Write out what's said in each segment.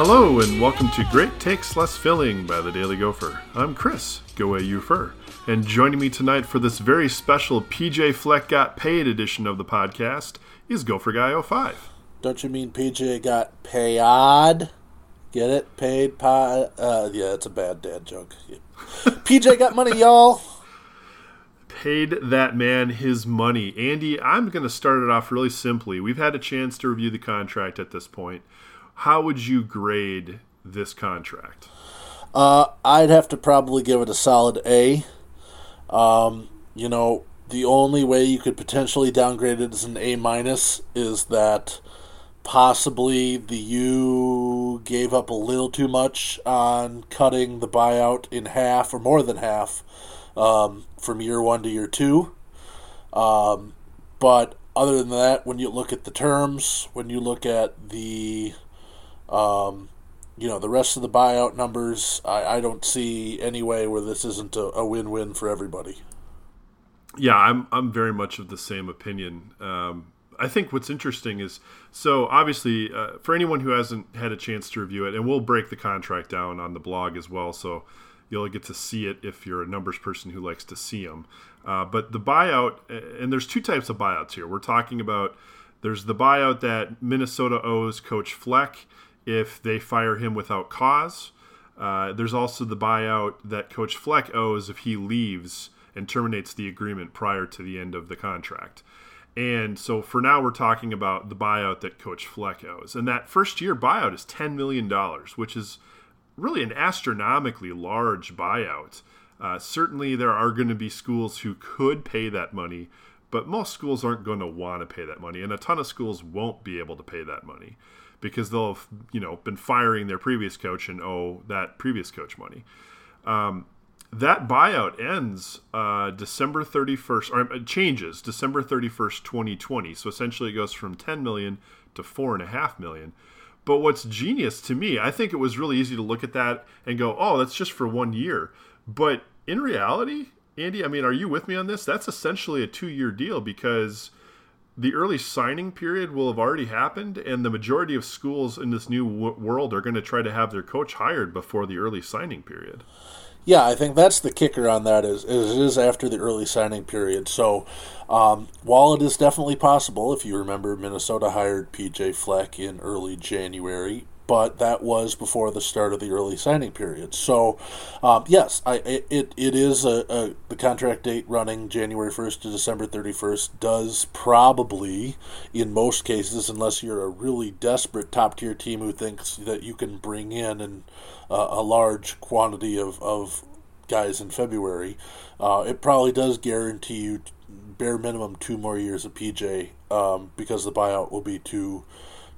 Hello and welcome to Great Takes Less Filling by the Daily Gopher. I'm Chris, GoAUpher, and joining me tonight for this very special PJ Fleck Got Paid edition of the podcast is Gopher Guy 05. Don't you mean PJ got paid? Get it? Paid pod? Uh, yeah, it's a bad dad joke. PJ got money, y'all. Paid that man his money. Andy, I'm going to start it off really simply. We've had a chance to review the contract at this point. How would you grade this contract? Uh, I'd have to probably give it a solid A. Um, you know, the only way you could potentially downgrade it as an A minus is that possibly the U gave up a little too much on cutting the buyout in half or more than half um, from year one to year two. Um, but other than that, when you look at the terms, when you look at the um, you know, the rest of the buyout numbers, I, I don't see any way where this isn't a, a win-win for everybody. Yeah, I'm I'm very much of the same opinion. Um, I think what's interesting is so obviously uh, for anyone who hasn't had a chance to review it, and we'll break the contract down on the blog as well, so you'll get to see it if you're a numbers person who likes to see them. Uh, but the buyout, and there's two types of buyouts here. We're talking about there's the buyout that Minnesota owes Coach Fleck if they fire him without cause. Uh, there's also the buyout that Coach Fleck owes if he leaves and terminates the agreement prior to the end of the contract. And so for now, we're talking about the buyout that Coach Fleck owes. And that first year buyout is $10 million, which is really an astronomically large buyout. Uh, certainly, there are going to be schools who could pay that money, but most schools aren't going to want to pay that money. And a ton of schools won't be able to pay that money because they'll have you know been firing their previous coach and owe that previous coach money. Um, that buyout ends uh, December 31st, or it changes December 31st, 2020. So essentially, it goes from 10 million to four and a half million. But what's genius to me, I think it was really easy to look at that and go, "Oh, that's just for one year." But in reality, Andy, I mean, are you with me on this? That's essentially a two-year deal because the early signing period will have already happened, and the majority of schools in this new w- world are going to try to have their coach hired before the early signing period. Yeah, I think that's the kicker on that is, is after the early signing period. So um, while it is definitely possible, if you remember, Minnesota hired PJ Fleck in early January but that was before the start of the early signing period. So, um, yes, I, it, it is a, a, the contract date running January 1st to December 31st does probably, in most cases, unless you're a really desperate top tier team who thinks that you can bring in an, uh, a large quantity of, of guys in February, uh, it probably does guarantee you bare minimum two more years of PJ um, because the buyout will be too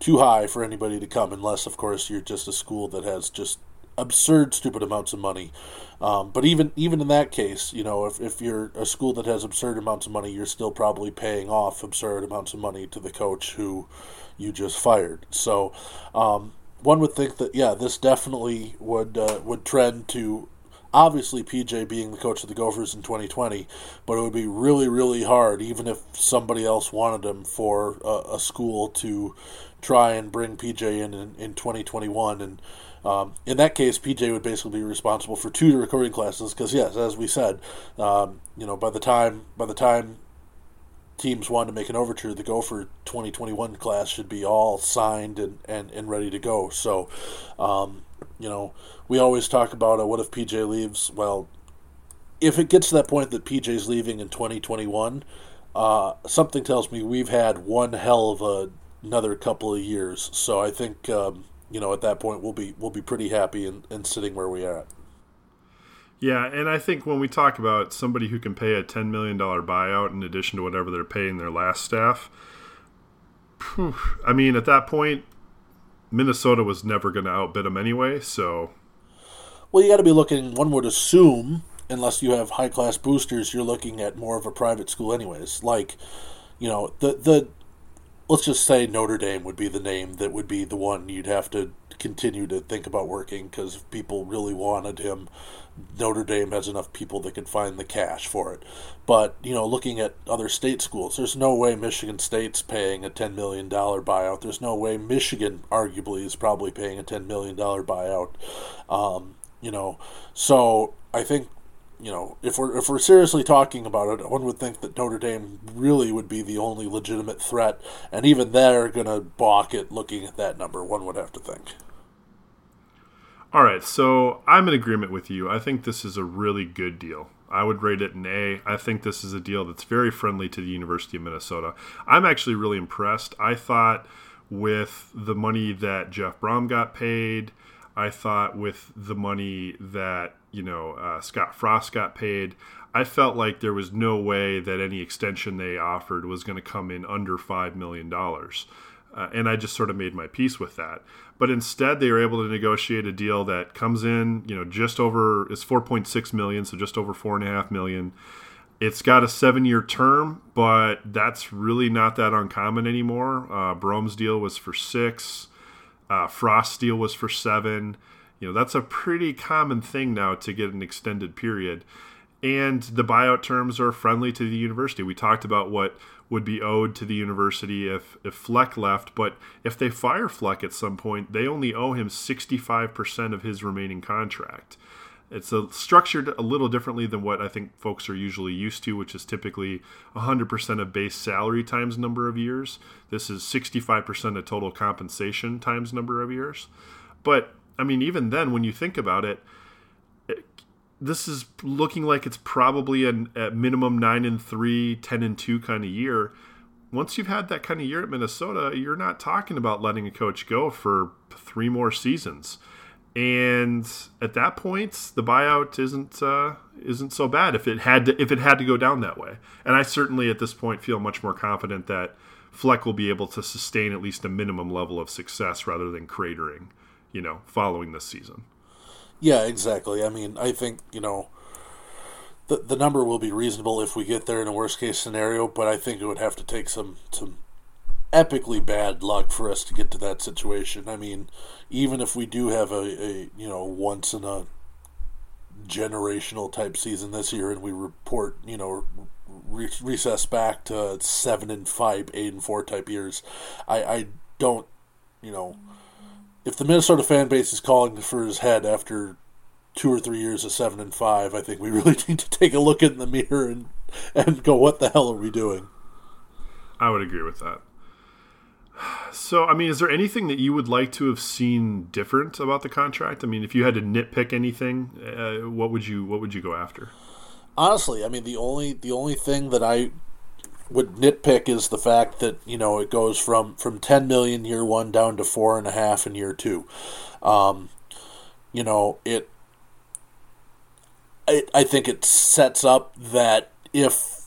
too high for anybody to come, unless, of course, you're just a school that has just absurd, stupid amounts of money. Um, but even even in that case, you know, if, if you're a school that has absurd amounts of money, you're still probably paying off absurd amounts of money to the coach who you just fired. So um, one would think that yeah, this definitely would uh, would trend to obviously PJ being the coach of the Gophers in 2020, but it would be really really hard even if somebody else wanted him for a, a school to try and bring PJ in in, in 2021. And um, in that case, PJ would basically be responsible for two recording classes because, yes, as we said, um, you know, by the time by the time teams want to make an overture, the Gopher 2021 class should be all signed and, and, and ready to go. So, um, you know, we always talk about uh, what if PJ leaves? Well, if it gets to that point that PJ's leaving in 2021, uh, something tells me we've had one hell of a another couple of years. So I think um, you know, at that point, we'll be we'll be pretty happy and, and sitting where we are. Yeah, and I think when we talk about somebody who can pay a ten million dollar buyout in addition to whatever they're paying their last staff, whew, I mean, at that point, Minnesota was never going to outbid them anyway. So, well, you got to be looking. One would assume, unless you have high class boosters, you're looking at more of a private school, anyways. Like, you know, the the let's just say Notre Dame would be the name that would be the one you'd have to continue to think about working because if people really wanted him, Notre Dame has enough people that could find the cash for it. But, you know, looking at other state schools, there's no way Michigan State's paying a $10 million buyout. There's no way Michigan, arguably, is probably paying a $10 million buyout. Um, you know, so I think you know, if we're if we're seriously talking about it, one would think that Notre Dame really would be the only legitimate threat, and even they're to balk at looking at that number. One would have to think. All right, so I'm in agreement with you. I think this is a really good deal. I would rate it an A. I think this is a deal that's very friendly to the University of Minnesota. I'm actually really impressed. I thought with the money that Jeff Brohm got paid, I thought with the money that you know uh, Scott Frost got paid, I felt like there was no way that any extension they offered was going to come in under five million dollars, uh, and I just sort of made my peace with that. But instead, they were able to negotiate a deal that comes in, you know, just over it's four point six million, so just over four and a half million. It's got a seven-year term, but that's really not that uncommon anymore. Uh, Brohm's deal was for six. Uh, Frost deal was for seven. You know, that's a pretty common thing now to get an extended period. And the buyout terms are friendly to the university. We talked about what would be owed to the university if, if Fleck left, but if they fire Fleck at some point, they only owe him 65% of his remaining contract. It's a, structured a little differently than what I think folks are usually used to, which is typically 100% of base salary times number of years. This is 65% of total compensation times number of years. But I mean, even then, when you think about it, it this is looking like it's probably an at minimum nine and three, 10 and two kind of year. Once you've had that kind of year at Minnesota, you're not talking about letting a coach go for three more seasons and at that point the buyout isn't uh, isn't so bad if it had to if it had to go down that way. And I certainly at this point feel much more confident that Fleck will be able to sustain at least a minimum level of success rather than cratering, you know, following this season. Yeah, exactly. I mean, I think you know. The, the number will be reasonable if we get there in a worst case scenario, but I think it would have to take some, some epically bad luck for us to get to that situation. I mean, even if we do have a, a you know once in a generational type season this year, and we report you know re- recess back to seven and five, eight and four type years, I, I don't you know if the Minnesota fan base is calling for his head after two or three years of seven and five, I think we really need to take a look in the mirror and and go, what the hell are we doing? I would agree with that. So, I mean, is there anything that you would like to have seen different about the contract? I mean, if you had to nitpick anything, uh, what would you what would you go after? Honestly, I mean, the only the only thing that I would nitpick is the fact that you know it goes from from ten million year one down to four and a half in year two. Um, you know, it, it. I think it sets up that if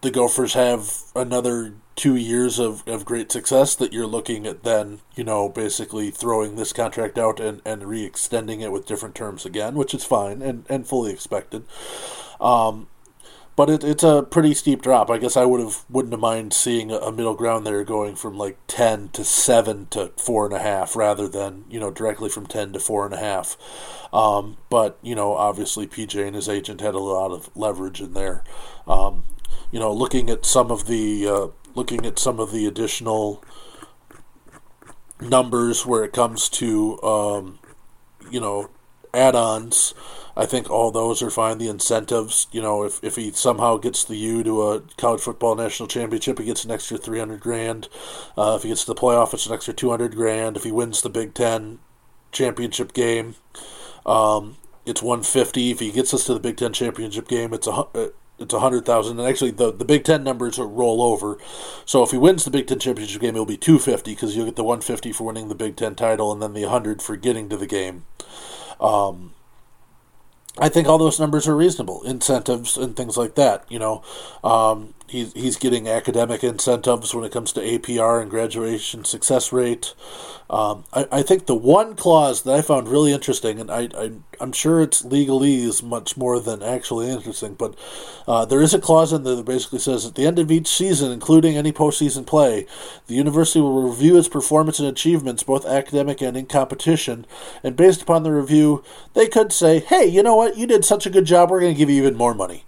the Gophers have another two years of, of great success that you're looking at then, you know, basically throwing this contract out and, and re extending it with different terms again, which is fine and, and fully expected. Um, but it, it's a pretty steep drop. I guess I would have wouldn't have mind seeing a, middle ground there going from like ten to seven to four and a half rather than you know directly from ten to four and a half. Um, but you know obviously PJ and his agent had a lot of leverage in there. Um, you know looking at some of the uh, looking at some of the additional numbers where it comes to um, you know add-ons. I think all those are fine. The incentives, you know, if, if he somehow gets the U to a college football national championship, he gets an extra three hundred grand. Uh, if he gets to the playoff, it's an extra two hundred grand. If he wins the Big Ten championship game, um, it's one fifty. If he gets us to the Big Ten championship game, it's a it's a hundred thousand, and actually the the Big Ten numbers roll over. So if he wins the Big Ten championship game, it'll be two fifty because you'll get the one fifty for winning the Big Ten title, and then the hundred for getting to the game. Um, I think all those numbers are reasonable, incentives and things like that. You know, um, he's he's getting academic incentives when it comes to APR and graduation success rate. Um, I, I think the one clause that I found really interesting, and I, I I'm sure it's legalese much more than actually interesting, but uh, there is a clause in there that basically says at the end of each season, including any postseason play, the university will review its performance and achievements, both academic and in competition, and based upon the review, they could say, "Hey, you know what? You did such a good job. We're going to give you even more money."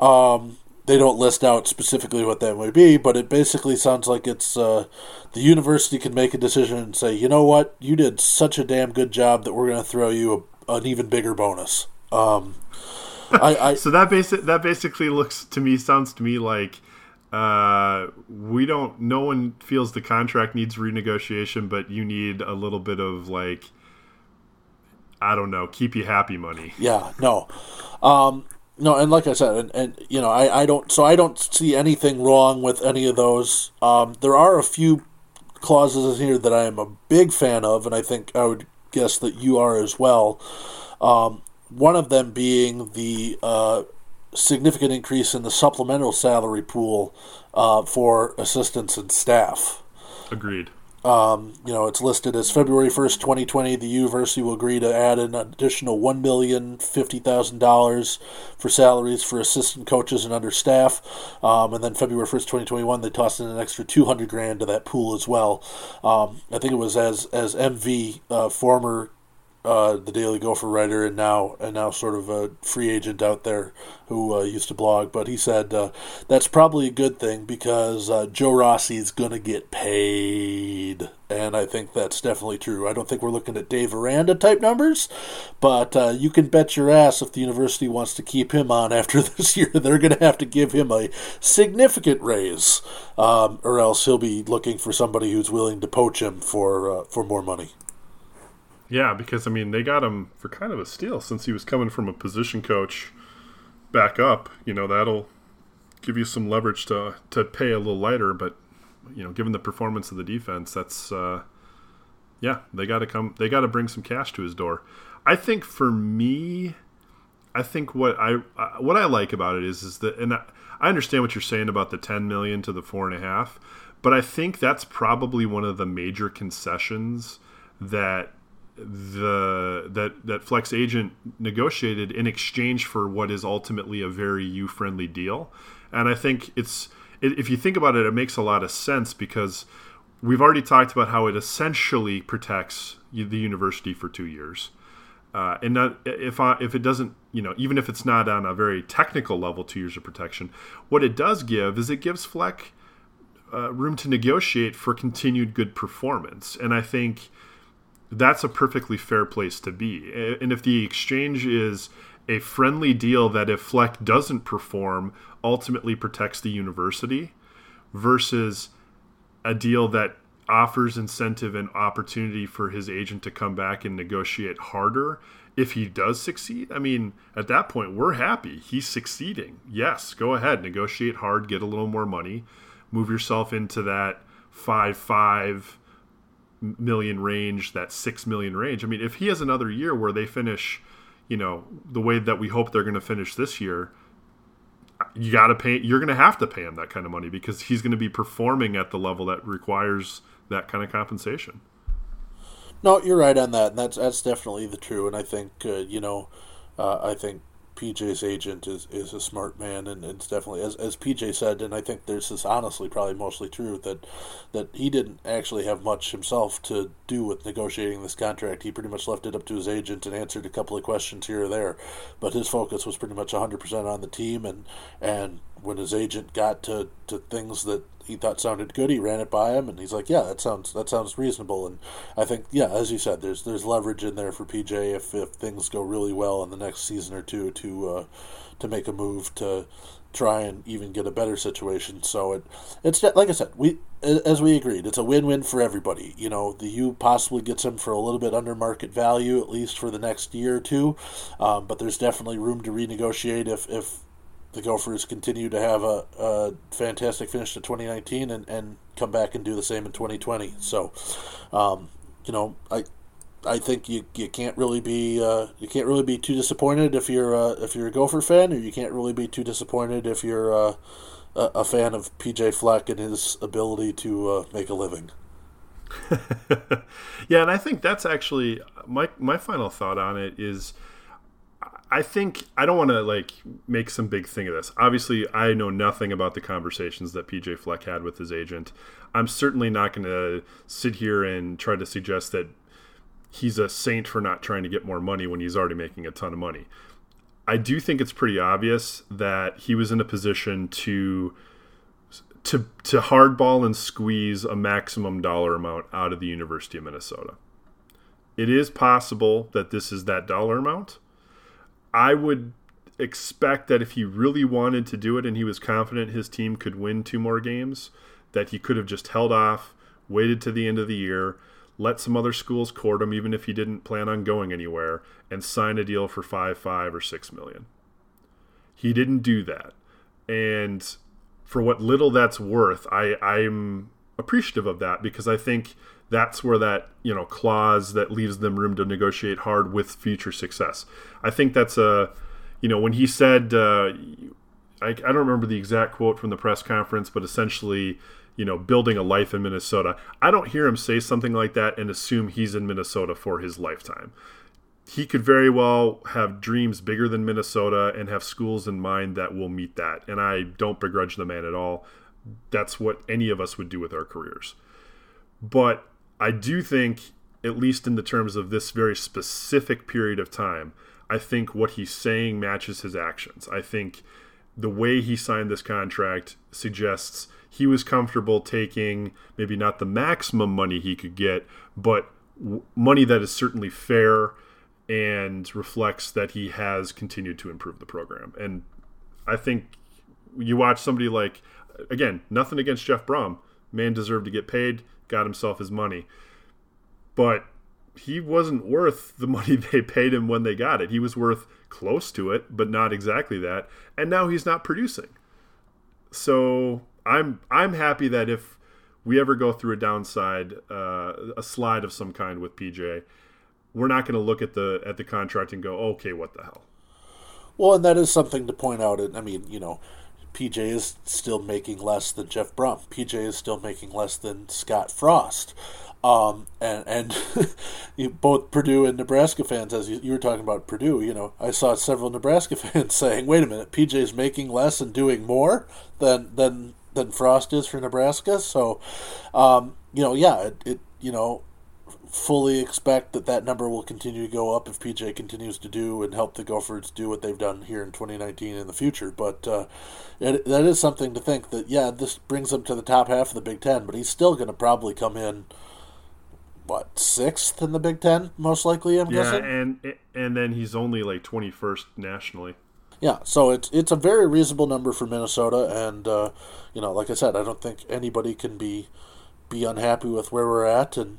Um, they don't list out specifically what that might be, but it basically sounds like it's uh, the university can make a decision and say, you know what, you did such a damn good job that we're going to throw you a, an even bigger bonus. Um, I, I, so that basic that basically looks to me sounds to me like uh, we don't. No one feels the contract needs renegotiation, but you need a little bit of like I don't know, keep you happy money. Yeah, no. Um, no, and like I said, and, and you know, I, I don't so I don't see anything wrong with any of those. Um, there are a few clauses in here that I am a big fan of, and I think I would guess that you are as well. Um, one of them being the uh, significant increase in the supplemental salary pool uh, for assistants and staff. Agreed. Um, you know, it's listed as February 1st, 2020. The university will agree to add an additional $1,050,000 for salaries for assistant coaches and understaff. Um, and then February 1st, 2021, they tossed in an extra 200 grand to that pool as well. Um, I think it was as, as MV, uh, former uh, the Daily Gopher writer and now and now sort of a free agent out there who uh, used to blog. But he said uh, that's probably a good thing because uh, Joe Rossi's going to get paid, and I think that's definitely true. I don't think we're looking at Dave Aranda type numbers, but uh, you can bet your ass if the university wants to keep him on after this year, they're going to have to give him a significant raise, um, or else he'll be looking for somebody who's willing to poach him for for more money. Yeah, because I mean they got him for kind of a steal since he was coming from a position coach back up. You know that'll give you some leverage to to pay a little lighter, but you know given the performance of the defense, that's uh, yeah they got to come they got to bring some cash to his door. I think for me, I think what I what I like about it is is that and I, I understand what you're saying about the 10 million to the four and a half, but I think that's probably one of the major concessions that the that that Fleck's agent negotiated in exchange for what is ultimately a very you friendly deal. And i think it's if you think about it it makes a lot of sense because we've already talked about how it essentially protects the university for two years. Uh, and not, if I, if it doesn't you know even if it's not on a very technical level two years of protection what it does give is it gives fleck uh, room to negotiate for continued good performance. And i think that's a perfectly fair place to be. And if the exchange is a friendly deal that if Fleck doesn't perform ultimately protects the university versus a deal that offers incentive and opportunity for his agent to come back and negotiate harder if he does succeed i mean at that point we're happy he's succeeding yes go ahead negotiate hard get a little more money move yourself into that 5 5 million range, that six million range. I mean, if he has another year where they finish, you know, the way that we hope they're going to finish this year, you got to pay. You're going to have to pay him that kind of money because he's going to be performing at the level that requires that kind of compensation. No, you're right on that, and that's that's definitely the true. And I think uh, you know, uh, I think PJ's agent is, is a smart man, and it's definitely as, as PJ said, and I think this is honestly probably mostly true that that he didn't actually have much himself to do with negotiating this contract. He pretty much left it up to his agent and answered a couple of questions here or there, but his focus was pretty much 100% on the team. And and when his agent got to, to things that he thought sounded good. He ran it by him, and he's like, "Yeah, that sounds that sounds reasonable." And I think, yeah, as you said, there's there's leverage in there for PJ if, if things go really well in the next season or two to uh, to make a move to try and even get a better situation. So it it's like I said, we as we agreed, it's a win-win for everybody. You know, the U possibly gets him for a little bit under market value at least for the next year or two, um, but there's definitely room to renegotiate if if the Gophers continue to have a, a fantastic finish to 2019 and, and come back and do the same in 2020. So, um, you know, I I think you, you can't really be uh, you can't really be too disappointed if you're uh, if you're a Gopher fan, or you can't really be too disappointed if you're uh, a, a fan of PJ Fleck and his ability to uh, make a living. yeah, and I think that's actually my my final thought on it is I think I don't want to like make some big thing of this. Obviously, I know nothing about the conversations that PJ Fleck had with his agent. I'm certainly not going to sit here and try to suggest that he's a saint for not trying to get more money when he's already making a ton of money. I do think it's pretty obvious that he was in a position to to to hardball and squeeze a maximum dollar amount out of the University of Minnesota. It is possible that this is that dollar amount. I would expect that if he really wanted to do it and he was confident his team could win two more games, that he could have just held off, waited to the end of the year, let some other schools court him, even if he didn't plan on going anywhere, and sign a deal for five, five, or six million. He didn't do that, and for what little that's worth, I I'm appreciative of that because I think that's where that you know clause that leaves them room to negotiate hard with future success. I think that's a you know when he said uh, I, I don't remember the exact quote from the press conference, but essentially you know, building a life in Minnesota. I don't hear him say something like that and assume he's in Minnesota for his lifetime. He could very well have dreams bigger than Minnesota and have schools in mind that will meet that. And I don't begrudge the man at all. That's what any of us would do with our careers. But I do think, at least in the terms of this very specific period of time, I think what he's saying matches his actions. I think the way he signed this contract suggests he was comfortable taking maybe not the maximum money he could get, but w- money that is certainly fair and reflects that he has continued to improve the program. And I think you watch somebody like, again, nothing against Jeff Brohm. Man deserved to get paid, got himself his money. But he wasn't worth the money they paid him when they got it. He was worth close to it, but not exactly that. And now he's not producing. So I'm I'm happy that if we ever go through a downside, uh, a slide of some kind with PJ, we're not going to look at the at the contract and go, okay, what the hell. Well, and that is something to point out. And I mean, you know, PJ is still making less than Jeff Brohm. PJ is still making less than Scott Frost. Um, and and both Purdue and Nebraska fans, as you, you, were talking about Purdue, you know, I saw several Nebraska fans saying, "Wait a minute, PJ is making less and doing more than than than Frost is for Nebraska. So, um, you know, yeah, it, it, you know, fully expect that that number will continue to go up if PJ continues to do and help the Gophers do what they've done here in 2019 in the future. But uh, it, that is something to think that, yeah, this brings him to the top half of the Big Ten, but he's still going to probably come in. What sixth in the Big Ten, most likely. I'm yeah, guessing. and and then he's only like twenty first nationally. Yeah, so it's it's a very reasonable number for Minnesota, and uh, you know, like I said, I don't think anybody can be be unhappy with where we're at, and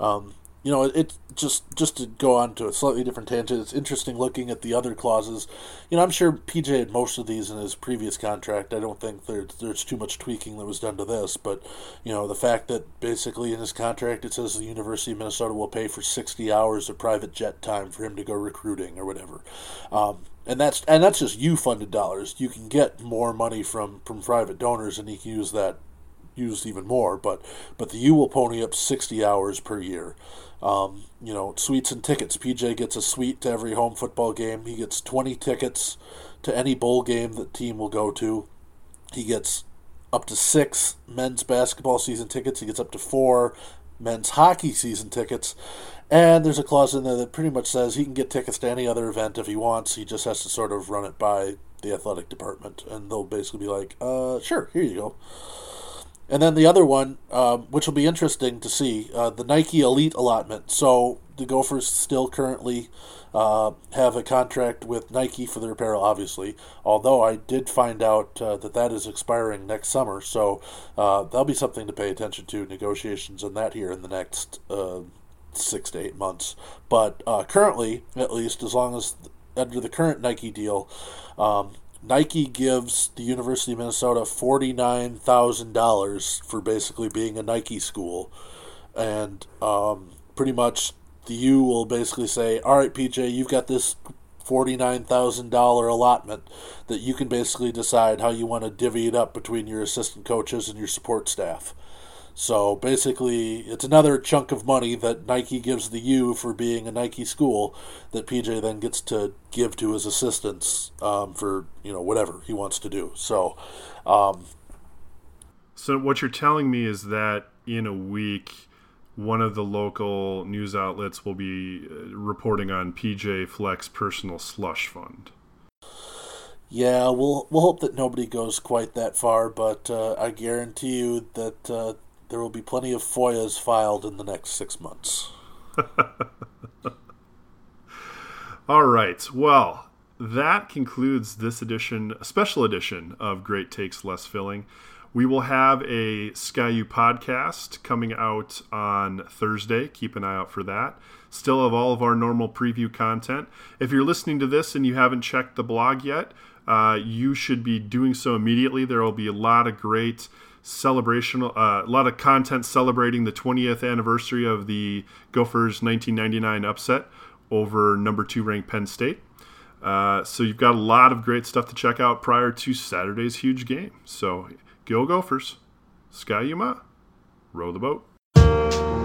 um, you know, it, just just to go on to a slightly different tangent. It's interesting looking at the other clauses. You know, I'm sure PJ had most of these in his previous contract. I don't think there's there's too much tweaking that was done to this, but you know, the fact that basically in his contract it says the University of Minnesota will pay for 60 hours of private jet time for him to go recruiting or whatever. Um, and that's and that's just you funded dollars. You can get more money from from private donors, and you can use that used even more. But but the U will pony up sixty hours per year. Um, you know, suites and tickets. PJ gets a suite to every home football game. He gets twenty tickets to any bowl game that team will go to. He gets up to six men's basketball season tickets. He gets up to four men's hockey season tickets. And there's a clause in there that pretty much says he can get tickets to any other event if he wants. He just has to sort of run it by the athletic department, and they'll basically be like, uh, "Sure, here you go." And then the other one, um, which will be interesting to see, uh, the Nike Elite allotment. So the Gophers still currently uh, have a contract with Nike for their apparel, obviously. Although I did find out uh, that that is expiring next summer, so uh, that'll be something to pay attention to. Negotiations on that here in the next uh, six to eight months. But uh, currently, at least, as long as under the current Nike deal, um, Nike gives the University of Minnesota $49,000 for basically being a Nike school. And um, pretty much the U will basically say, all right, PJ, you've got this $49,000 allotment that you can basically decide how you want to divvy it up between your assistant coaches and your support staff. So basically, it's another chunk of money that Nike gives the U for being a Nike school that PJ then gets to give to his assistants um, for you know whatever he wants to do. So, um, so what you're telling me is that in a week, one of the local news outlets will be uh, reporting on PJ Fleck's personal slush fund. Yeah, we'll we'll hope that nobody goes quite that far, but uh, I guarantee you that uh, there will be plenty of FOIAs filed in the next six months. All right. Well, that concludes this edition, special edition of Great Takes Less Filling. We will have a SkyU podcast coming out on Thursday. Keep an eye out for that. Still have all of our normal preview content. If you're listening to this and you haven't checked the blog yet, uh, you should be doing so immediately. There will be a lot of great celebration, uh, a lot of content celebrating the 20th anniversary of the Gophers' 1999 upset over number two ranked Penn State. Uh, so you've got a lot of great stuff to check out prior to Saturday's huge game. So go Gophers, Ski-U-Mah, row the boat.